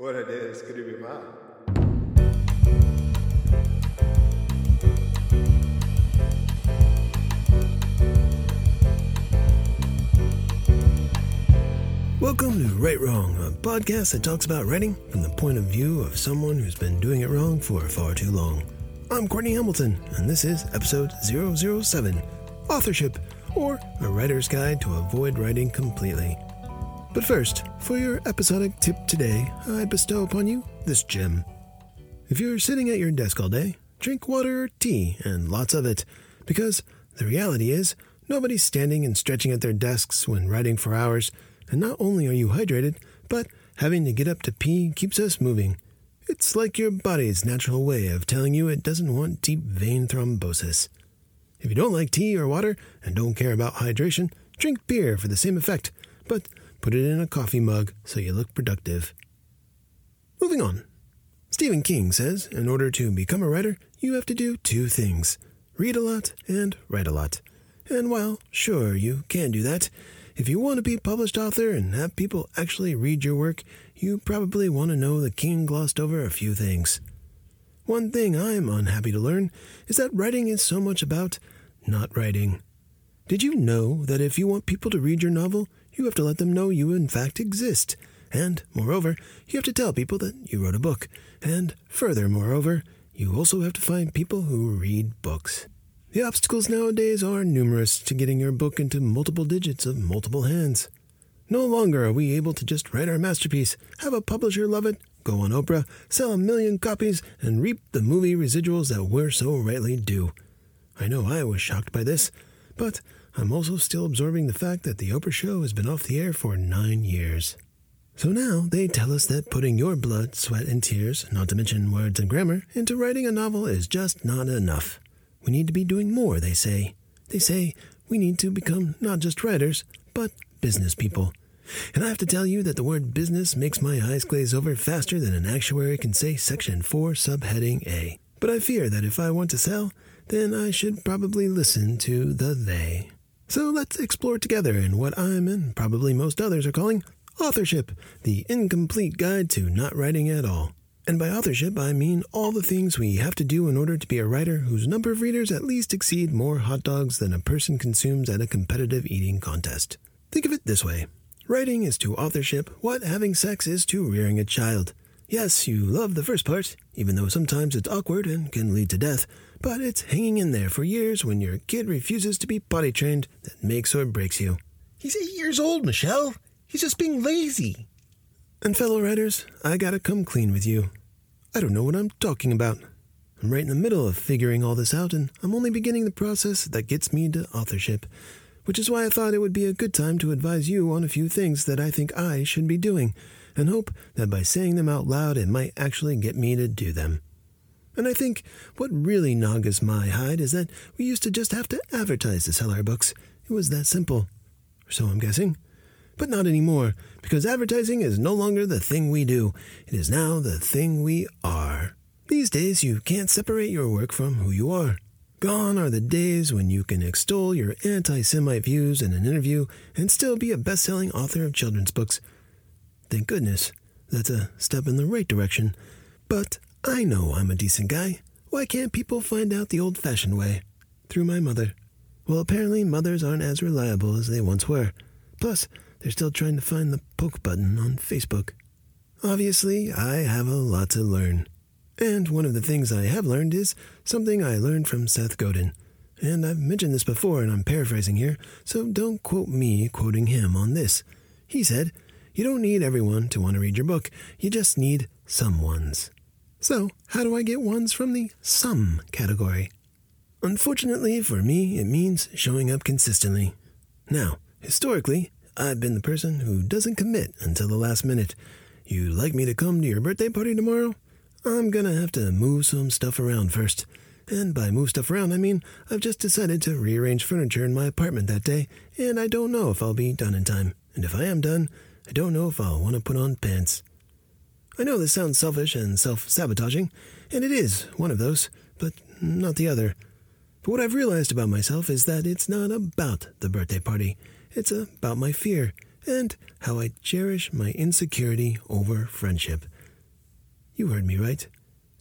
Ora de escrevi mal. Welcome to Right Wrong, a podcast that talks about writing from the point of view of someone who's been doing it wrong for far too long. I'm Courtney Hamilton, and this is episode 007 Authorship, or a writer's guide to avoid writing completely. But first, for your episodic tip today, I bestow upon you this gem. If you're sitting at your desk all day, drink water or tea, and lots of it, because the reality is, nobody's standing and stretching at their desks when writing for hours, and not only are you hydrated, but having to get up to pee keeps us moving. It's like your body's natural way of telling you it doesn't want deep vein thrombosis. If you don't like tea or water and don't care about hydration, drink beer for the same effect, but put it in a coffee mug so you look productive. Moving on. Stephen King says in order to become a writer, you have to do two things read a lot and write a lot. And while, sure, you can do that, if you want to be a published author and have people actually read your work, you probably want to know that king glossed over a few things. One thing I'm unhappy to learn is that writing is so much about not writing. Did you know that if you want people to read your novel, you have to let them know you in fact exist? And, moreover, you have to tell people that you wrote a book. And, further, moreover, you also have to find people who read books. The obstacles nowadays are numerous to getting your book into multiple digits of multiple hands. No longer are we able to just write our masterpiece, have a publisher love it, go on Oprah, sell a million copies, and reap the movie residuals that we're so rightly due. I know I was shocked by this, but I'm also still absorbing the fact that the Oprah show has been off the air for nine years. So now they tell us that putting your blood, sweat, and tears, not to mention words and grammar, into writing a novel is just not enough. We need to be doing more, they say. They say we need to become not just writers, but business people. And I have to tell you that the word business makes my eyes glaze over faster than an actuary can say Section 4, subheading A. But I fear that if I want to sell, then I should probably listen to the they. So let's explore together in what I'm and probably most others are calling authorship, the incomplete guide to not writing at all. And by authorship, I mean all the things we have to do in order to be a writer whose number of readers at least exceed more hot dogs than a person consumes at a competitive eating contest. Think of it this way writing is to authorship what having sex is to rearing a child. Yes, you love the first part, even though sometimes it's awkward and can lead to death, but it's hanging in there for years when your kid refuses to be potty trained that makes or breaks you. He's eight years old, Michelle. He's just being lazy. And fellow writers, I gotta come clean with you. I don't know what I'm talking about. I'm right in the middle of figuring all this out, and I'm only beginning the process that gets me to authorship, which is why I thought it would be a good time to advise you on a few things that I think I should be doing, and hope that by saying them out loud it might actually get me to do them. And I think what really noggas my hide is that we used to just have to advertise to sell our books. It was that simple. Or so I'm guessing. But not anymore, because advertising is no longer the thing we do. It is now the thing we are. These days, you can't separate your work from who you are. Gone are the days when you can extol your anti Semite views in an interview and still be a best selling author of children's books. Thank goodness. That's a step in the right direction. But I know I'm a decent guy. Why can't people find out the old fashioned way? Through my mother. Well, apparently, mothers aren't as reliable as they once were. Plus, they're still trying to find the poke button on Facebook. Obviously, I have a lot to learn. And one of the things I have learned is something I learned from Seth Godin. And I've mentioned this before, and I'm paraphrasing here, so don't quote me quoting him on this. He said, You don't need everyone to want to read your book, you just need some ones. So, how do I get ones from the some category? Unfortunately for me, it means showing up consistently. Now, historically, I've been the person who doesn't commit until the last minute. You'd like me to come to your birthday party tomorrow? I'm gonna have to move some stuff around first. And by move stuff around, I mean I've just decided to rearrange furniture in my apartment that day, and I don't know if I'll be done in time. And if I am done, I don't know if I'll want to put on pants. I know this sounds selfish and self sabotaging, and it is one of those, but not the other. But what I've realized about myself is that it's not about the birthday party. It's about my fear and how I cherish my insecurity over friendship. You heard me right.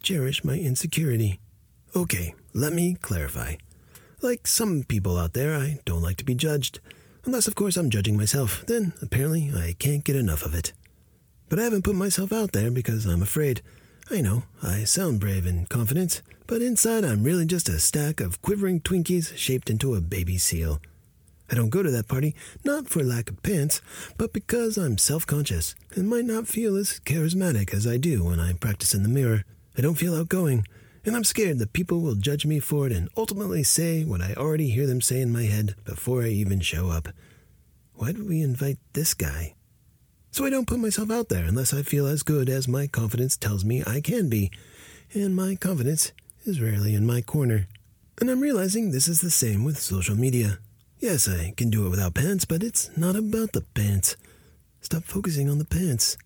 Cherish my insecurity. Okay, let me clarify. Like some people out there, I don't like to be judged. Unless, of course, I'm judging myself. Then, apparently, I can't get enough of it. But I haven't put myself out there because I'm afraid. I know, I sound brave and confident, but inside I'm really just a stack of quivering Twinkies shaped into a baby seal. I don't go to that party not for lack of pants, but because I'm self conscious and might not feel as charismatic as I do when I practice in the mirror. I don't feel outgoing, and I'm scared that people will judge me for it and ultimately say what I already hear them say in my head before I even show up. Why did we invite this guy? So I don't put myself out there unless I feel as good as my confidence tells me I can be, and my confidence is rarely in my corner. And I'm realizing this is the same with social media. Yes, I can do it without pants, but it's not about the pants. Stop focusing on the pants.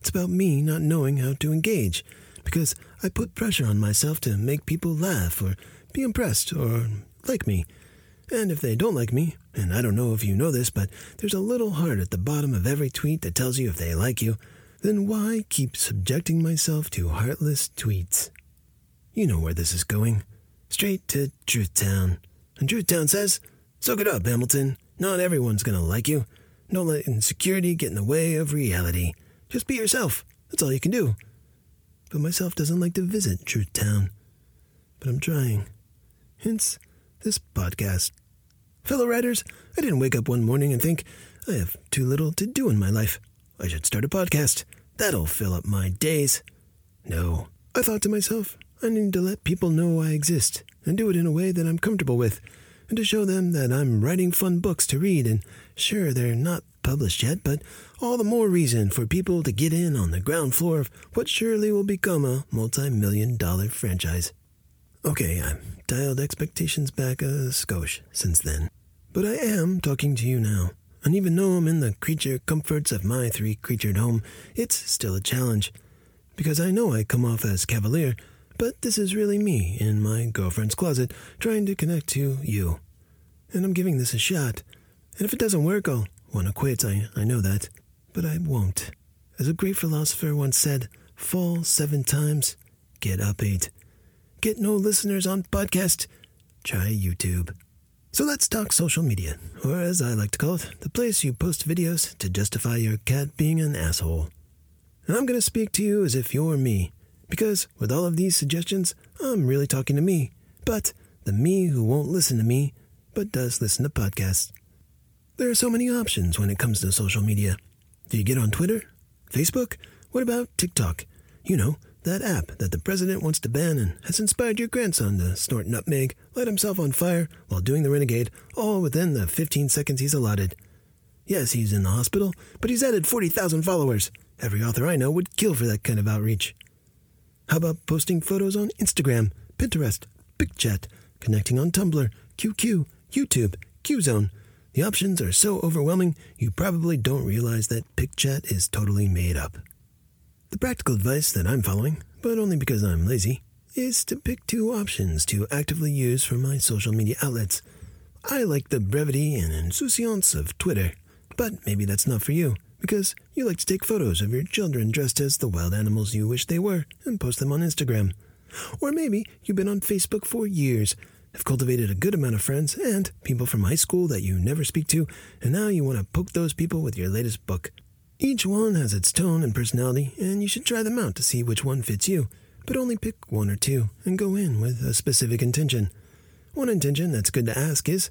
It's about me not knowing how to engage, because I put pressure on myself to make people laugh or be impressed or like me. And if they don't like me, and I don't know if you know this, but there's a little heart at the bottom of every tweet that tells you if they like you, then why keep subjecting myself to heartless tweets? You know where this is going. Straight to Truth Town. And Truth Town says, Soak it up, Hamilton. Not everyone's gonna like you. Don't let insecurity get in the way of reality. Just be yourself. That's all you can do. But myself doesn't like to visit Truth Town. But I'm trying. Hence, this podcast. Fellow writers, I didn't wake up one morning and think, I have too little to do in my life. I should start a podcast. That'll fill up my days. No. I thought to myself, I need to let people know I exist and do it in a way that I'm comfortable with and to show them that I'm writing fun books to read, and sure, they're not published yet, but all the more reason for people to get in on the ground floor of what surely will become a multi million dollar franchise. Okay, I've dialed expectations back a skosh since then. But I am talking to you now, and even though I'm in the creature comforts of my three creatured home, it's still a challenge. Because I know I come off as cavalier, but this is really me in my girlfriend's closet trying to connect to you. And I'm giving this a shot. And if it doesn't work, I'll want to quit. I, I know that. But I won't. As a great philosopher once said, fall seven times, get up eight. Get no listeners on podcast, try YouTube. So let's talk social media, or as I like to call it, the place you post videos to justify your cat being an asshole. And I'm going to speak to you as if you're me, because with all of these suggestions, I'm really talking to me, but the me who won't listen to me, but does listen to podcasts. There are so many options when it comes to social media. Do you get on Twitter? Facebook? What about TikTok? You know, that app that the president wants to ban and has inspired your grandson to snort nutmeg, light himself on fire while doing the renegade, all within the 15 seconds he's allotted. Yes, he's in the hospital, but he's added 40,000 followers. Every author I know would kill for that kind of outreach. How about posting photos on Instagram, Pinterest, PicChat, connecting on Tumblr, QQ, YouTube, QZone? The options are so overwhelming, you probably don't realize that PicChat is totally made up. The practical advice that I'm following, but only because I'm lazy, is to pick two options to actively use for my social media outlets. I like the brevity and insouciance of Twitter, but maybe that's not for you because you like to take photos of your children dressed as the wild animals you wish they were and post them on Instagram. Or maybe you've been on Facebook for years, have cultivated a good amount of friends and people from high school that you never speak to, and now you want to poke those people with your latest book. Each one has its tone and personality, and you should try them out to see which one fits you, but only pick one or two and go in with a specific intention. One intention that's good to ask is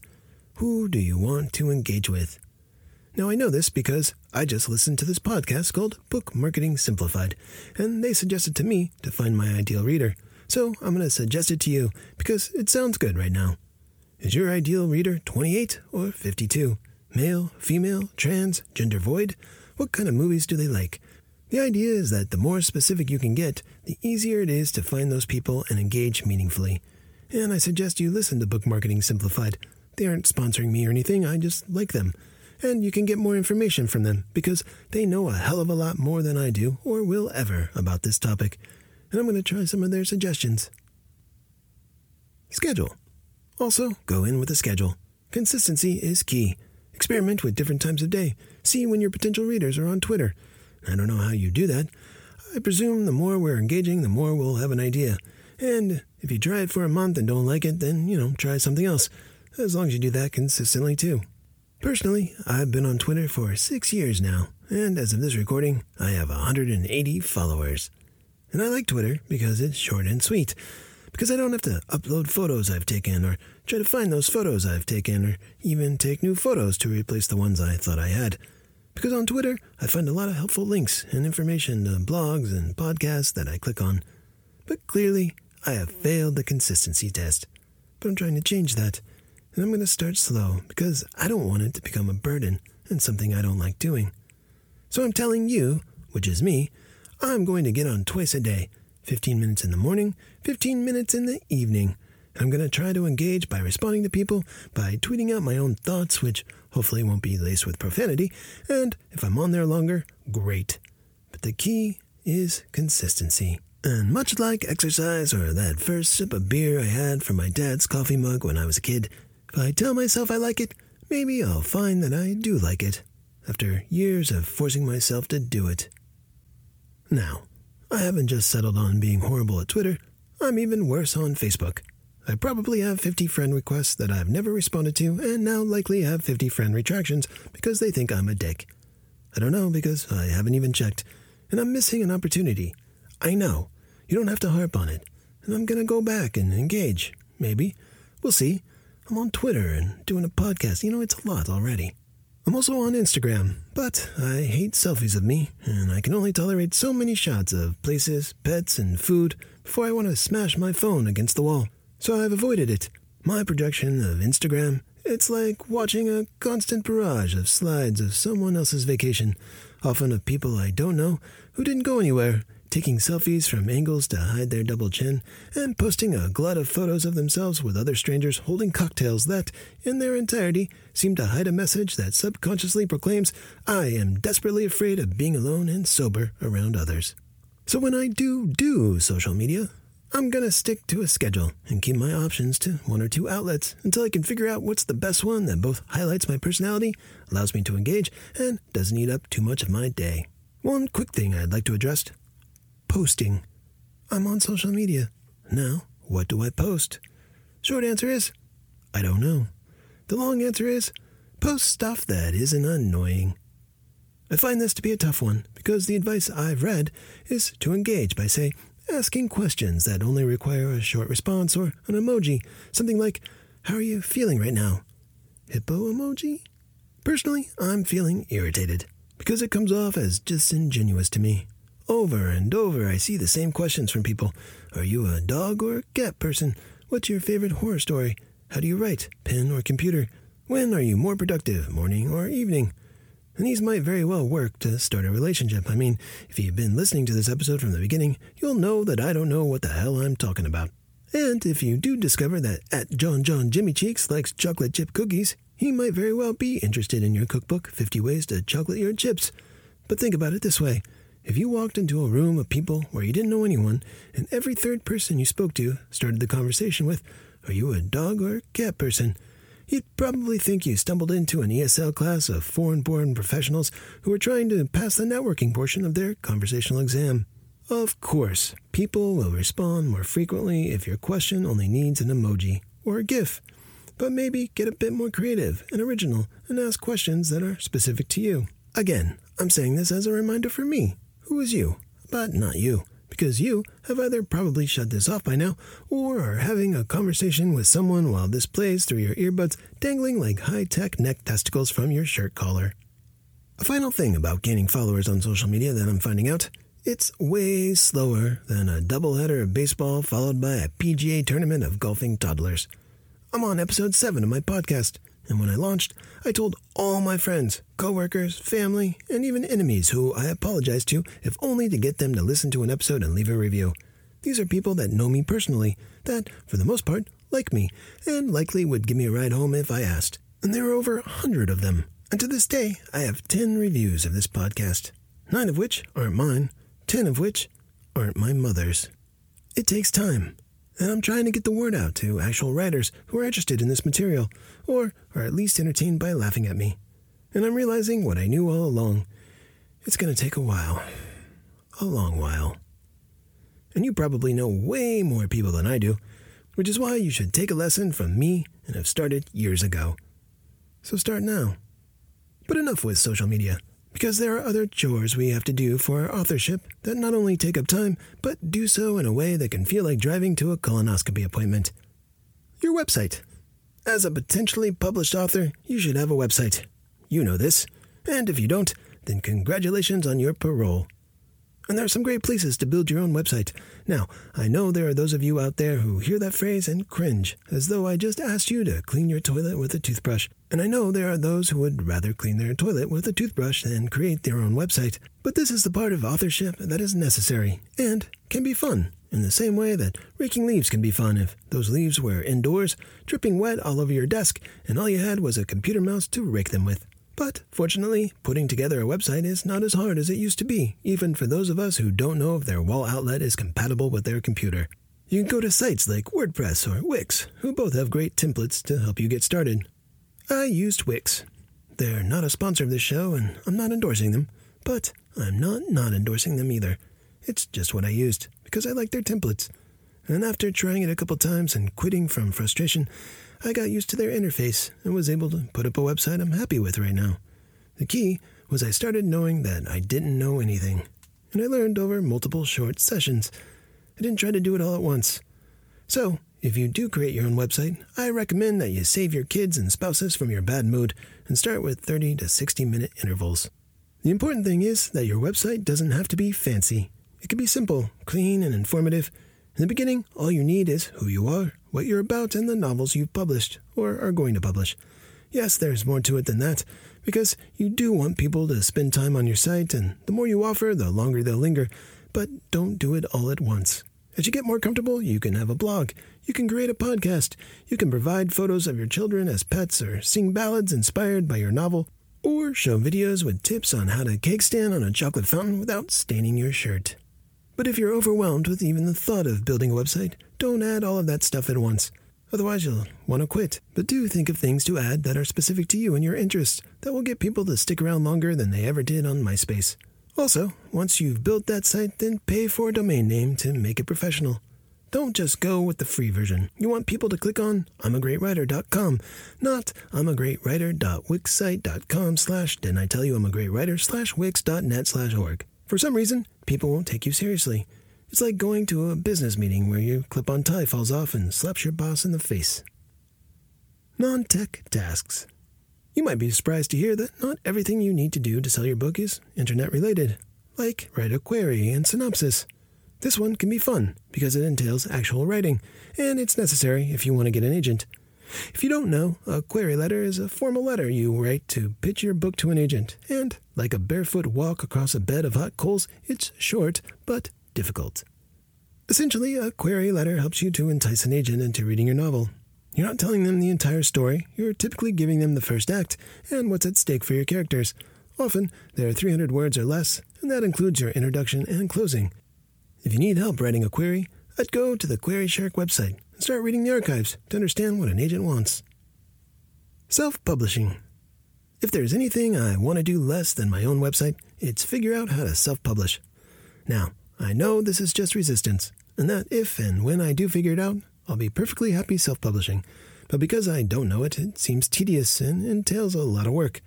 Who do you want to engage with? Now, I know this because I just listened to this podcast called Book Marketing Simplified, and they suggested to me to find my ideal reader. So I'm going to suggest it to you because it sounds good right now. Is your ideal reader 28 or 52? Male, female, trans, gender void? What kind of movies do they like? The idea is that the more specific you can get, the easier it is to find those people and engage meaningfully. And I suggest you listen to Book Marketing Simplified. They aren't sponsoring me or anything, I just like them and you can get more information from them because they know a hell of a lot more than I do or will ever about this topic. And I'm going to try some of their suggestions. Schedule. Also, go in with a schedule. Consistency is key. Experiment with different times of day. See when your potential readers are on Twitter. I don't know how you do that. I presume the more we're engaging, the more we'll have an idea. And if you try it for a month and don't like it, then, you know, try something else. As long as you do that consistently, too. Personally, I've been on Twitter for six years now, and as of this recording, I have 180 followers. And I like Twitter because it's short and sweet. Because I don't have to upload photos I've taken, or try to find those photos I've taken, or even take new photos to replace the ones I thought I had. Because on Twitter, I find a lot of helpful links and information to blogs and podcasts that I click on. But clearly, I have failed the consistency test. But I'm trying to change that. And I'm going to start slow because I don't want it to become a burden and something I don't like doing. So I'm telling you, which is me, I'm going to get on twice a day 15 minutes in the morning, 15 minutes in the evening. I'm going to try to engage by responding to people, by tweeting out my own thoughts, which hopefully won't be laced with profanity, and if I'm on there longer, great. But the key is consistency. And much like exercise or that first sip of beer I had from my dad's coffee mug when I was a kid, if I tell myself I like it, maybe I'll find that I do like it, after years of forcing myself to do it. Now, I haven't just settled on being horrible at Twitter, I'm even worse on Facebook. I probably have 50 friend requests that I've never responded to, and now likely have 50 friend retractions because they think I'm a dick. I don't know because I haven't even checked, and I'm missing an opportunity. I know. You don't have to harp on it. And I'm going to go back and engage. Maybe. We'll see. I'm on Twitter and doing a podcast. You know, it's a lot already. I'm also on Instagram, but I hate selfies of me, and I can only tolerate so many shots of places, pets, and food before I want to smash my phone against the wall. So I've avoided it. My projection of Instagram, it's like watching a constant barrage of slides of someone else's vacation, often of people I don't know who didn't go anywhere, taking selfies from angles to hide their double chin, and posting a glut of photos of themselves with other strangers holding cocktails that, in their entirety, seem to hide a message that subconsciously proclaims, I am desperately afraid of being alone and sober around others. So when I do do social media, I'm to stick to a schedule and keep my options to one or two outlets until I can figure out what's the best one that both highlights my personality, allows me to engage, and doesn't eat up too much of my day. One quick thing I'd like to address posting. I'm on social media. Now, what do I post? Short answer is, I don't know. The long answer is, post stuff that isn't annoying. I find this to be a tough one because the advice I've read is to engage by, say, asking questions that only require a short response or an emoji, something like, How are you feeling right now? Hippo emoji? Personally, I'm feeling irritated because it comes off as disingenuous to me. Over and over, I see the same questions from people. Are you a dog or a cat person? What's your favorite horror story? How do you write? Pen or computer? When are you more productive, morning or evening? And these might very well work to start a relationship. I mean, if you've been listening to this episode from the beginning, you'll know that I don't know what the hell I'm talking about. And if you do discover that at John John Jimmy Cheeks likes chocolate chip cookies, he might very well be interested in your cookbook, 50 Ways to Chocolate Your Chips. But think about it this way if you walked into a room of people where you didn't know anyone, and every third person you spoke to started the conversation with, Are you a dog or a cat person? You'd probably think you stumbled into an ESL class of foreign born professionals who were trying to pass the networking portion of their conversational exam. Of course, people will respond more frequently if your question only needs an emoji or a GIF. But maybe get a bit more creative and original and ask questions that are specific to you. Again, I'm saying this as a reminder for me who is you, but not you, because you have either probably shut this off by now or are having a conversation with someone while this plays through your earbuds dangling like high tech neck testicles from your shirt collar. A final thing about gaining followers on social media that I'm finding out it's way slower than a doubleheader of baseball followed by a PGA tournament of golfing toddlers. I'm on episode 7 of my podcast, and when I launched, I told all my friends, coworkers, family, and even enemies who I apologize to, if only to get them to listen to an episode and leave a review. These are people that know me personally, that, for the most part, like me, and likely would give me a ride home if I asked. And there are over a hundred of them. And to this day, I have ten reviews of this podcast, nine of which aren't mine, ten of which aren't my mother's. It takes time, and I'm trying to get the word out to actual writers who are interested in this material, or are at least entertained by laughing at me. And I'm realizing what I knew all along. It's going to take a while. a long while. And you probably know way more people than I do, which is why you should take a lesson from me and have started years ago. So start now. But enough with social media, because there are other chores we have to do for our authorship that not only take up time, but do so in a way that can feel like driving to a colonoscopy appointment. Your website. As a potentially published author, you should have a website. You know this. And if you don't, then congratulations on your parole. And there are some great places to build your own website. Now, I know there are those of you out there who hear that phrase and cringe, as though I just asked you to clean your toilet with a toothbrush. And I know there are those who would rather clean their toilet with a toothbrush than create their own website. But this is the part of authorship that is necessary and can be fun, in the same way that raking leaves can be fun if those leaves were indoors, dripping wet all over your desk, and all you had was a computer mouse to rake them with. But fortunately, putting together a website is not as hard as it used to be, even for those of us who don't know if their wall outlet is compatible with their computer. You can go to sites like WordPress or Wix, who both have great templates to help you get started. I used Wix. They're not a sponsor of this show, and I'm not endorsing them, but I'm not not endorsing them either. It's just what I used, because I like their templates. And after trying it a couple times and quitting from frustration, I got used to their interface and was able to put up a website I'm happy with right now. The key was I started knowing that I didn't know anything, and I learned over multiple short sessions. I didn't try to do it all at once. So, if you do create your own website, I recommend that you save your kids and spouses from your bad mood and start with 30 to 60 minute intervals. The important thing is that your website doesn't have to be fancy. It can be simple, clean, and informative. In the beginning, all you need is who you are, what you're about, and the novels you've published or are going to publish. Yes, there's more to it than that, because you do want people to spend time on your site, and the more you offer, the longer they'll linger. But don't do it all at once. As you get more comfortable, you can have a blog, you can create a podcast, you can provide photos of your children as pets, or sing ballads inspired by your novel, or show videos with tips on how to cake stand on a chocolate fountain without staining your shirt. But if you're overwhelmed with even the thought of building a website, don't add all of that stuff at once. Otherwise, you'll want to quit. But do think of things to add that are specific to you and your interests that will get people to stick around longer than they ever did on MySpace. Also, once you've built that site, then pay for a domain name to make it professional. Don't just go with the free version. You want people to click on I'mAGreatWriter.com, not I'mAGreatWriter.wixsite.com slash didn't I tell you I'm a great writer slash wix.net slash org. For some reason, people won't take you seriously. It's like going to a business meeting where your clip on tie falls off and slaps your boss in the face. Non tech tasks. You might be surprised to hear that not everything you need to do to sell your book is internet related, like write a query and synopsis. This one can be fun because it entails actual writing, and it's necessary if you want to get an agent. If you don't know, a query letter is a formal letter you write to pitch your book to an agent, and like a barefoot walk across a bed of hot coals, it's short but difficult. Essentially, a query letter helps you to entice an agent into reading your novel. You're not telling them the entire story, you're typically giving them the first act and what's at stake for your characters. Often, there are 300 words or less, and that includes your introduction and closing. If you need help writing a query, I'd go to the Query Shark website and start reading the archives to understand what an agent wants. Self publishing. If there's anything I want to do less than my own website, it's figure out how to self publish. Now, I know this is just resistance, and that if and when I do figure it out, I'll be perfectly happy self publishing. But because I don't know it, it seems tedious and entails a lot of work.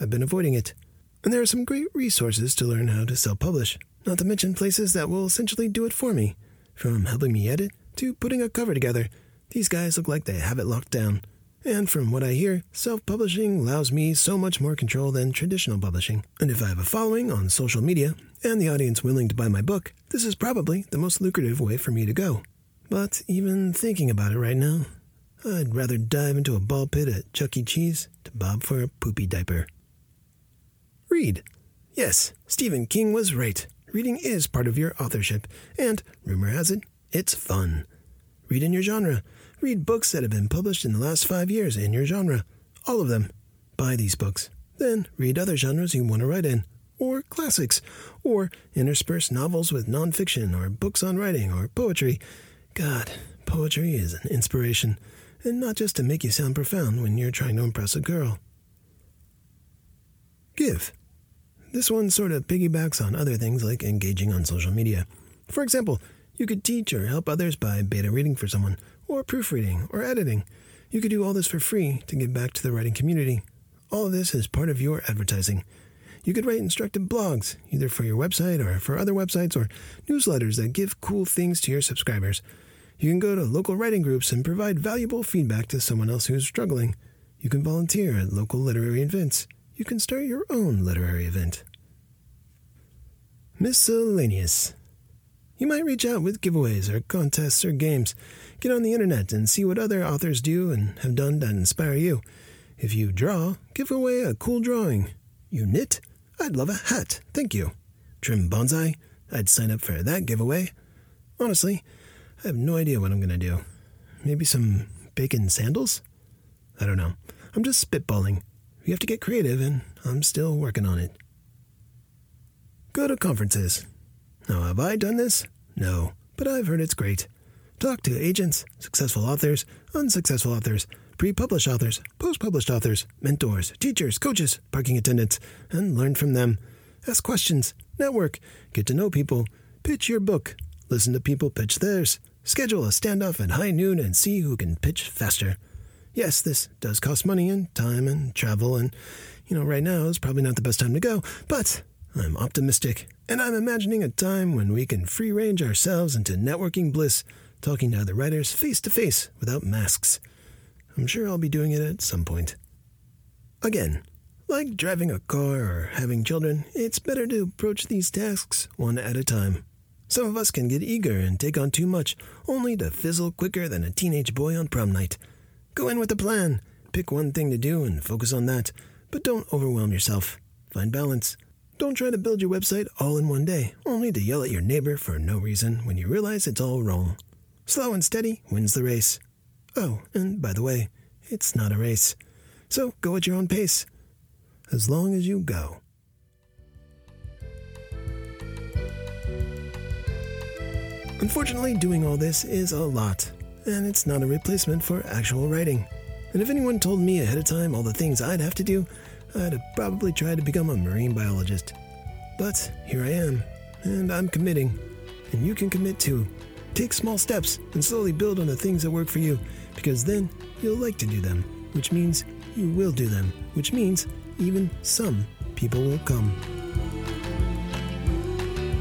I've been avoiding it. And there are some great resources to learn how to self publish, not to mention places that will essentially do it for me. From helping me edit to putting a cover together, these guys look like they have it locked down. And from what I hear, self publishing allows me so much more control than traditional publishing. And if I have a following on social media and the audience willing to buy my book, this is probably the most lucrative way for me to go. But even thinking about it right now, I'd rather dive into a ball pit at Chuck E. Cheese to bob for a poopy diaper. Read. Yes, Stephen King was right. Reading is part of your authorship, and rumor has it, it's fun. Read in your genre Read books that have been published in the last five years in your genre. All of them. Buy these books. Then read other genres you want to write in, or classics, or intersperse novels with nonfiction, or books on writing, or poetry. God, poetry is an inspiration, and not just to make you sound profound when you're trying to impress a girl. Give. this one sort of piggybacks on other things like engaging on social media. For example, you could teach or help others by beta reading for someone, or proofreading, or editing. You could do all this for free to give back to the writing community. All of this is part of your advertising. You could write instructive blogs, either for your website or for other websites, or newsletters that give cool things to your subscribers. You can go to local writing groups and provide valuable feedback to someone else who's struggling. You can volunteer at local literary events. You can start your own literary event. Miscellaneous. You might reach out with giveaways or contests or games. Get on the internet and see what other authors do and have done that inspire you. If you draw, give away a cool drawing. You knit? I'd love a hat, thank you. Trim bonsai? I'd sign up for that giveaway. Honestly, I have no idea what I'm going to do. Maybe some bacon sandals? I don't know. I'm just spitballing. You have to get creative, and I'm still working on it. Go to conferences. Now, have I done this? No, but I've heard it's great. Talk to agents, successful authors, unsuccessful authors, pre published authors, post published authors, mentors, teachers, coaches, parking attendants, and learn from them. Ask questions, network, get to know people, pitch your book, listen to people pitch theirs, schedule a standoff at high noon and see who can pitch faster. Yes, this does cost money and time and travel, and, you know, right now is probably not the best time to go, but I'm optimistic, and I'm imagining a time when we can free range ourselves into networking bliss, talking to other writers face to face without masks. I'm sure I'll be doing it at some point. Again, like driving a car or having children, it's better to approach these tasks one at a time. Some of us can get eager and take on too much, only to fizzle quicker than a teenage boy on prom night. Go in with a plan. Pick one thing to do and focus on that. But don't overwhelm yourself. Find balance. Don't try to build your website all in one day, only to yell at your neighbor for no reason when you realize it's all wrong. Slow and steady wins the race. Oh, and by the way, it's not a race. So go at your own pace. As long as you go. Unfortunately, doing all this is a lot, and it's not a replacement for actual writing. And if anyone told me ahead of time all the things I'd have to do, I'd have probably tried to become a marine biologist. But here I am, and I'm committing. And you can commit too. Take small steps and slowly build on the things that work for you, because then you'll like to do them, which means you will do them, which means even some people will come.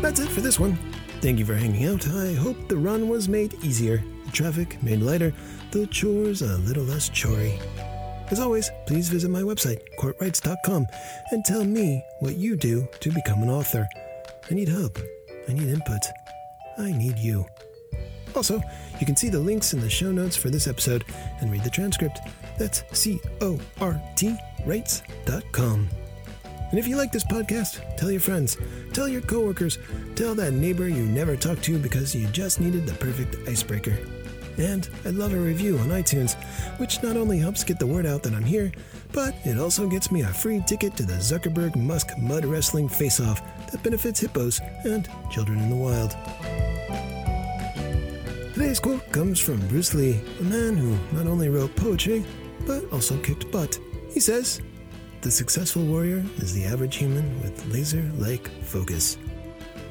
That's it for this one. Thank you for hanging out. I hope the run was made easier, the traffic made lighter, the chores a little less chory. As always, please visit my website, cortwrites.com, and tell me what you do to become an author. I need help. I need input. I need you. Also, you can see the links in the show notes for this episode and read the transcript. That's C O R T Writes.com. And if you like this podcast, tell your friends, tell your coworkers, tell that neighbor you never talked to because you just needed the perfect icebreaker. And I'd love a review on iTunes, which not only helps get the word out that I'm here, but it also gets me a free ticket to the Zuckerberg Musk Mud Wrestling Face Off that benefits hippos and children in the wild. Today's quote comes from Bruce Lee, a man who not only wrote poetry, but also kicked butt. He says, The successful warrior is the average human with laser like focus.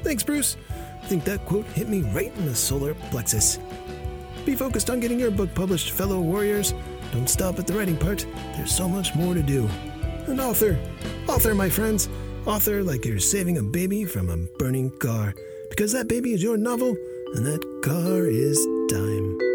Thanks, Bruce. I think that quote hit me right in the solar plexus. Be focused on getting your book published, fellow warriors. Don't stop at the writing part, there's so much more to do. And author, author, my friends, author like you're saving a baby from a burning car, because that baby is your novel and that car is time.